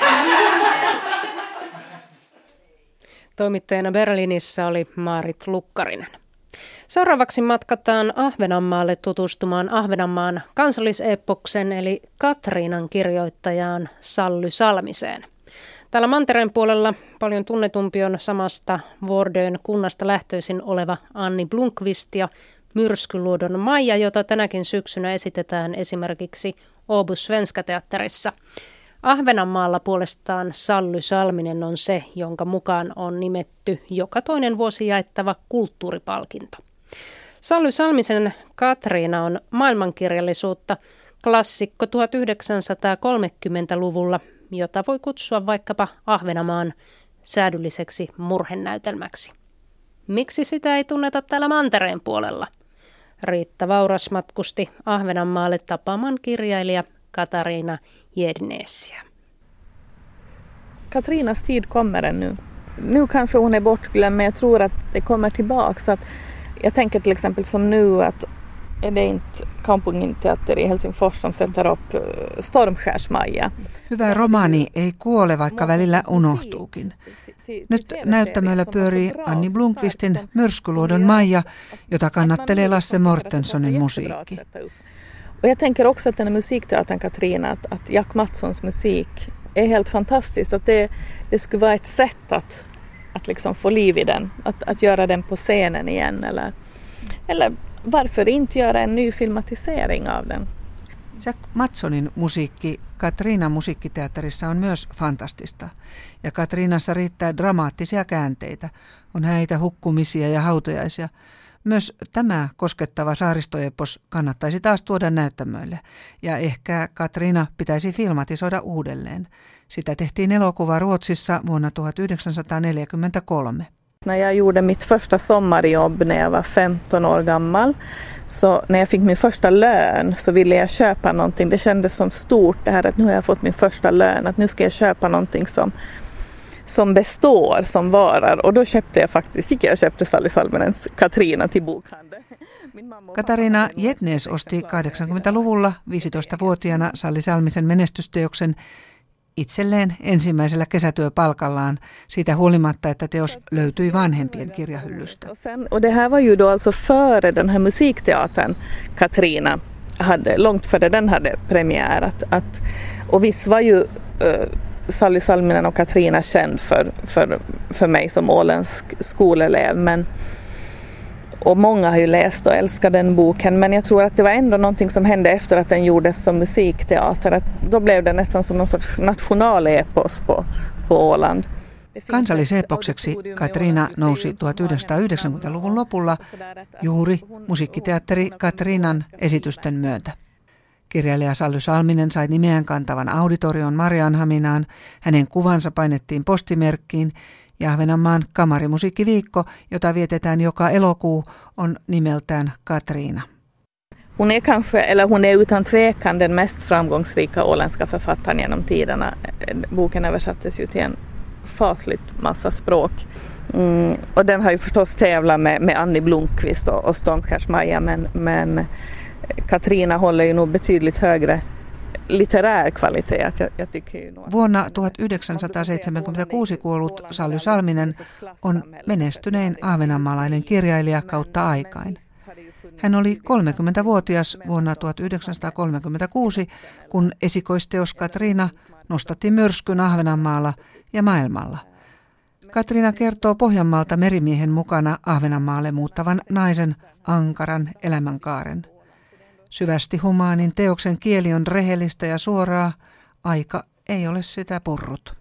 Speaker 1: Toimittajana Berliinissä oli Maarit Lukkarinen. Seuraavaksi matkataan Ahvenanmaalle tutustumaan Ahvenanmaan kansallisepoksen eli Katriinan kirjoittajaan Sally Salmiseen. Täällä Mantereen puolella paljon tunnetumpi on samasta Vordön kunnasta lähtöisin oleva Anni Blunkvist ja Myrskyluodon Maija, jota tänäkin syksynä esitetään esimerkiksi Obus Svenska teatterissa. Ahvenanmaalla puolestaan Sally Salminen on se, jonka mukaan on nimetty joka toinen vuosi jaettava kulttuuripalkinto. Sally Salmisen Katriina on maailmankirjallisuutta, klassikko 1930-luvulla jota voi kutsua vaikkapa Ahvenamaan säädylliseksi murhenäytelmäksi. Miksi sitä ei tunneta täällä mantereen puolella? Riitta Vauras matkusti Ahvenanmaalle tapaamaan kirjailija Katariina Jednesia.
Speaker 12: Katrinas tid kommer ännu. Nu kanske hon är bortglömd men jag tror att det kommer tillbaka. Att jag tänker till exempel som nu att är det inte Kampungin teatteri i Helsingfors som sätter upp Stormskärsmaja.
Speaker 13: Hyvä romaani ei kuole, vaikka välillä unohtuukin. Nyt näyttämöllä pyörii Anni Blomqvistin Myrskyluodon Maija, jota kannattelee Lasse Mortensonin musiikki.
Speaker 12: Och jag tänker också att den här musikteatern Katrina, att, att Jack Mattssons musik är helt fantastiskt. Att det, det skulle vara ett sätt att, att liksom få liv i den, att, att göra den på scenen igen eller, eller varför inte göra en ny filmatisering av den?
Speaker 13: Jack Mattsonin musiikki Katriina musiikkiteatterissa on myös fantastista. Ja Katriinassa riittää dramaattisia käänteitä. On häitä, hukkumisia ja hautajaisia. Myös tämä koskettava saaristoepos kannattaisi taas tuoda näyttämöille. Ja ehkä Katriina pitäisi filmatisoida uudelleen. Sitä tehtiin elokuva Ruotsissa vuonna 1943.
Speaker 12: När jag gjorde mitt första sommarjobb när jag var 15 år gammal, så när jag fick min första lön så ville jag köpa någonting. Det kändes som stort det här att nu har jag fått min första lön, att nu ska jag köpa någonting som, som består, som varar. Och då köpte jag faktiskt, gick jag och köpte Sally Salmenens Katrina till bokhandeln.
Speaker 13: Katarina Jetnes osti 80-luvulla 15-vuotiaana Salli Salmisen menestysteoksen itselleen ensimmäisellä kesätyöpalkallaan siitä huolimatta, että teos löytyi vanhempien kirjahyllystä.
Speaker 12: Och det här var ju då alltså före den här musikteatern Katrina hade, långt före den hade premiär. Att, att, och visst var ju uh, Sally Salminen och Katrina känd för, för, för mig som åländsk skolelev men och många har ju läst och älskat den boken men jag tror att det var ändå någonting som hände efter att den gjordes som musikteater. Att då blev det nästan som någon sorts nationalepos på, på Åland.
Speaker 13: Kansallisepokseksi Katriina nousi 1990-luvun lopulla juuri musiikkiteatteri Katriinan esitysten myötä. Kirjailija Sally Salminen sai nimeään kantavan auditorion Marianhaminaan, hänen kuvansa painettiin postimerkkiin ja Ahvenanmaan kamarimusiikkiviikko, jota vietetään joka elokuu, on nimeltään Katriina.
Speaker 12: Hon är kanske, eller hon är utan tvekan den mest framgångsrika åländska författaren genom tiderna. Boken översattes ju till en fasligt massa språk. Mm, och den har ju förstås tävlat med, med Annie Blomqvist och, och Stormskärs-Maja men, men Katrina håller ju nog betydligt högre litterär kvalitet. Jag, jag
Speaker 13: Vuonna 1976 kuollut Sally Salminen on menestynein ahvenanmaalainen kirjailija kautta aikain. Hän oli 30-vuotias vuonna 1936, kun esikoisteos Katriina nostatti myrskyn Ahvenanmaalla ja maailmalla. Katriina kertoo Pohjanmaalta merimiehen mukana Ahvenanmaalle muuttavan naisen ankaran elämänkaaren – Syvästi humaanin teoksen kieli on rehellistä ja suoraa. Aika ei ole sitä purrut.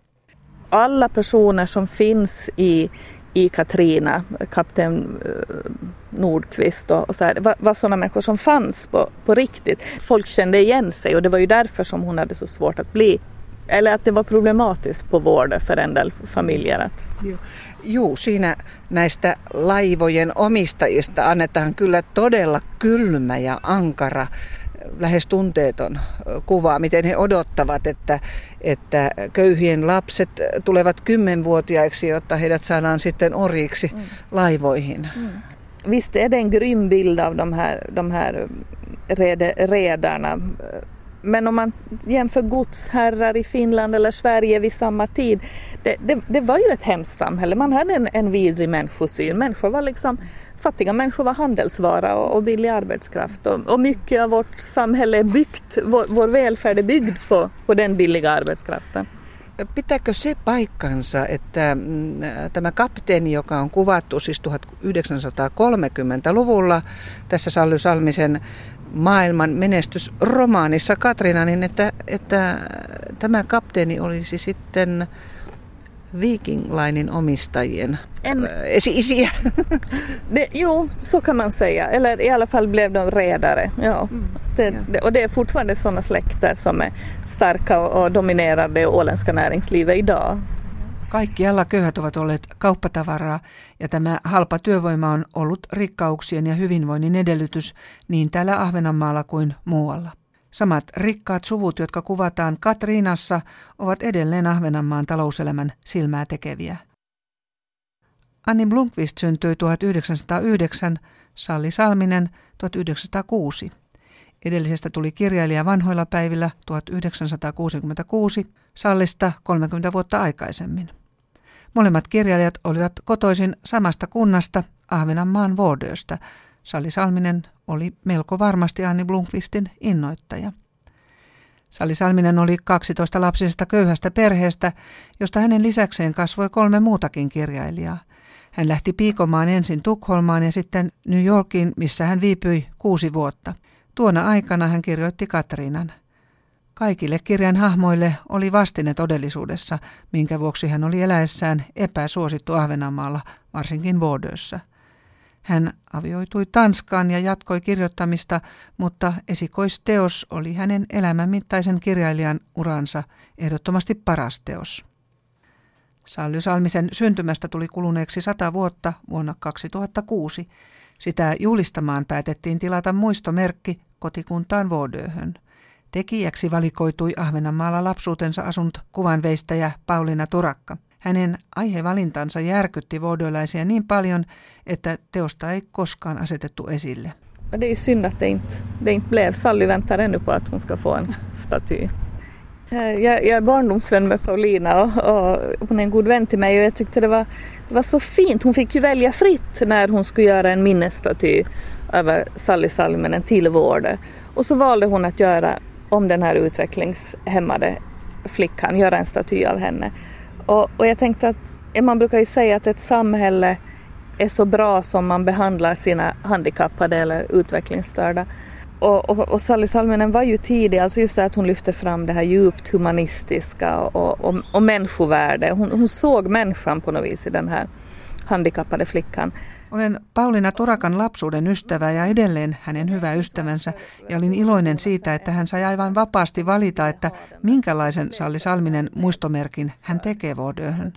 Speaker 12: Alla personer som finns i, i Katrina, kapten uh, Nordqvist och, så här, var, var sådana människor som fanns på, på riktigt. Folk kände igen sig och det var ju därför som hon hade så svårt att bli eller att det var problematiskt på vård för en del familjer. Att...
Speaker 13: Juu, siinä näistä laivojen omistajista annetaan kyllä todella kylmä ja ankara, lähes tunteeton kuva, miten he odottavat, että, että köyhien lapset tulevat kymmenvuotiaiksi, jotta heidät saadaan sitten orjiksi mm. laivoihin. Mm.
Speaker 12: Visst är det en grym bild av de här, de här redarna men om man jämför godsherrar i Finland eller Sverige vid samma tid, det, det, det var ju ett hemskt samhälle. Man hade en, en vidrig människosyn. Människor var liksom, fattiga människor var handelsvara och, och billig arbetskraft. Och, och, mycket av vårt samhälle är byggt, vår, vår välfärd är byggd på, på den billiga arbetskraften.
Speaker 13: Pitääkö se paikkansa, että mm, tämä kapteeni, joka on kuvattu siis 1930-luvulla tässä Sally Salmisen maailman menestysromaanissa Katrina, niin että, että tämä kapteeni olisi sitten Viking Linin omistajien en, esi-isiä.
Speaker 12: Det, jo, så kan man säga. Eller i alla fall blev de redare. Ja. Mm. Det, det, och det är fortfarande sådana släkter som är starka och, och dominerar det åländska näringslivet idag.
Speaker 13: Kaikkialla köyhät ovat olleet kauppatavaraa ja tämä halpa työvoima on ollut rikkauksien ja hyvinvoinnin edellytys niin täällä Ahvenanmaalla kuin muualla. Samat rikkaat suvut, jotka kuvataan Katriinassa, ovat edelleen Ahvenanmaan talouselämän silmää tekeviä. Anni Blomqvist syntyi 1909, Salli Salminen 1906. Edellisestä tuli kirjailija vanhoilla päivillä 1966, Sallista 30 vuotta aikaisemmin. Molemmat kirjailijat olivat kotoisin samasta kunnasta Ahvenanmaan Vuodöstä. Salli Salminen oli melko varmasti Anni Blomqvistin innoittaja. Salli Salminen oli 12 lapsisesta köyhästä perheestä, josta hänen lisäkseen kasvoi kolme muutakin kirjailijaa. Hän lähti piikomaan ensin Tukholmaan ja sitten New Yorkiin, missä hän viipyi kuusi vuotta. Tuona aikana hän kirjoitti Katriinan. Kaikille kirjan hahmoille oli vastine todellisuudessa, minkä vuoksi hän oli eläessään epäsuosittu Ahvenanmaalla, varsinkin Vaudeuxssa. Hän avioitui Tanskaan ja jatkoi kirjoittamista, mutta esikoisteos oli hänen elämänmittaisen kirjailijan uransa ehdottomasti paras teos. Sally Salmisen syntymästä tuli kuluneeksi sata vuotta vuonna 2006. Sitä juhlistamaan päätettiin tilata muistomerkki kotikuntaan Vuodöhön. Tekijäksi valikoitui Ahvenanmaalla lapsuutensa asunut kuvanveistäjä Pauliina Turakka. Hänen aihevalintansa järkytti vuodöläisiä niin paljon, että teosta ei koskaan asetettu esille.
Speaker 12: Det är synd att det inte, det inte blev. Sally väntar ännu på att hon ska få en staty. Jag, jag är barndomsvän med Paulina och, och, hon är en god vän till mig och jag tyckte det var, det var så fint. Hon fick ju välja fritt när hon skulle göra en minnesstaty över Sally Salminen till Vårde. Och så valde hon att göra om den här utvecklingshämmade flickan, göra en staty av henne. Och, och jag tänkte att man brukar ju säga att ett samhälle är så bra som man behandlar sina handikappade eller utvecklingsstörda. Och, och, och Sally Salminen var ju tidig, alltså just det att hon lyfte fram det här djupt humanistiska och, och, och människovärde. Hon, hon såg människan på något vis i den här handikappade flickan.
Speaker 13: Olen Pauliina Turakan lapsuuden ystävä ja edelleen hänen hyvä ystävänsä ja olin iloinen siitä, että hän sai aivan vapaasti valita, että minkälaisen Salli Salminen muistomerkin hän tekee Vuodöhön.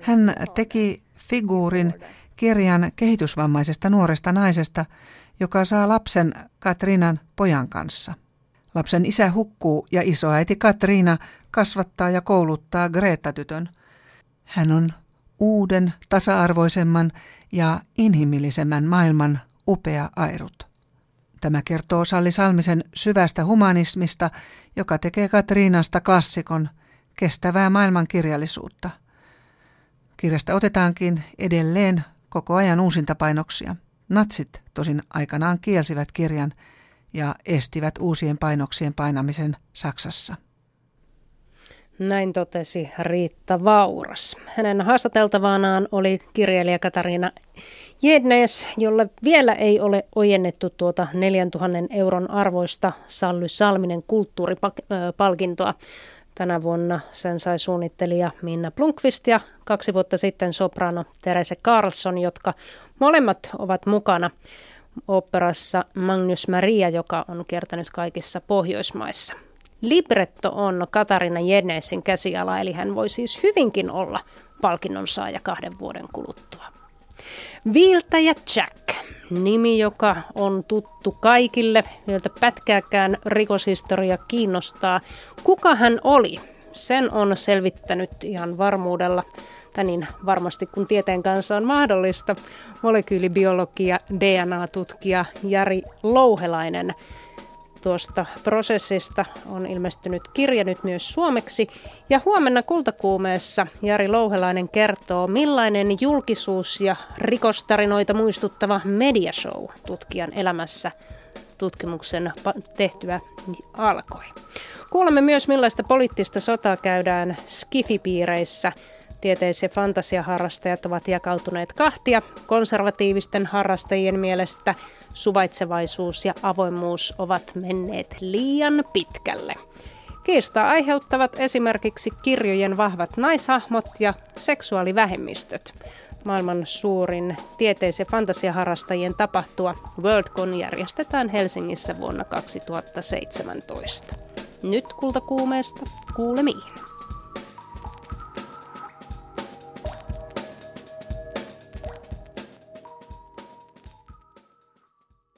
Speaker 13: Hän teki figuurin kirjan kehitysvammaisesta nuoresta naisesta, joka saa lapsen Katriinan pojan kanssa. Lapsen isä hukkuu ja isoäiti Katriina kasvattaa ja kouluttaa Greta-tytön. Hän on uuden, tasa-arvoisemman ja inhimillisemmän maailman upea airut. Tämä kertoo Salli Salmisen syvästä humanismista, joka tekee Katriinasta klassikon, kestävää maailmankirjallisuutta. Kirjasta otetaankin edelleen koko ajan uusintapainoksia. Natsit tosin aikanaan kielsivät kirjan ja estivät uusien painoksien painamisen Saksassa.
Speaker 1: Näin totesi Riitta Vauras. Hänen haastateltavanaan oli kirjailija Katariina Jednes, jolle vielä ei ole ojennettu tuota 4000 euron arvoista Sally Salminen kulttuuripalkintoa. Tänä vuonna sen sai suunnittelija Minna Blunkvist ja kaksi vuotta sitten soprano Terese Carlson, jotka molemmat ovat mukana operassa Magnus Maria, joka on kiertänyt kaikissa Pohjoismaissa. Libretto on Katarina Jenesin käsiala, eli hän voi siis hyvinkin olla palkinnon saaja kahden vuoden kuluttua. Viiltäjä Jack, nimi joka on tuttu kaikille, joilta pätkääkään rikoshistoria kiinnostaa. Kuka hän oli? Sen on selvittänyt ihan varmuudella, tai niin varmasti kun tieteen kanssa on mahdollista, molekyylibiologia DNA-tutkija Jari Louhelainen – tuosta prosessista on ilmestynyt kirja nyt myös suomeksi. Ja huomenna Kultakuumeessa Jari Louhelainen kertoo, millainen julkisuus ja rikostarinoita muistuttava mediashow tutkijan elämässä tutkimuksen tehtyä alkoi. Kuulemme myös, millaista poliittista sotaa käydään skifipiireissä – Tieteis- ja fantasiaharrastajat ovat jakautuneet kahtia. Konservatiivisten harrastajien mielestä suvaitsevaisuus ja avoimuus ovat menneet liian pitkälle. Kiistaa aiheuttavat esimerkiksi kirjojen vahvat naishahmot ja seksuaalivähemmistöt. Maailman suurin tieteis- ja fantasiaharrastajien tapahtua WorldCon järjestetään Helsingissä vuonna 2017. Nyt kultakuumeesta kuulemiin.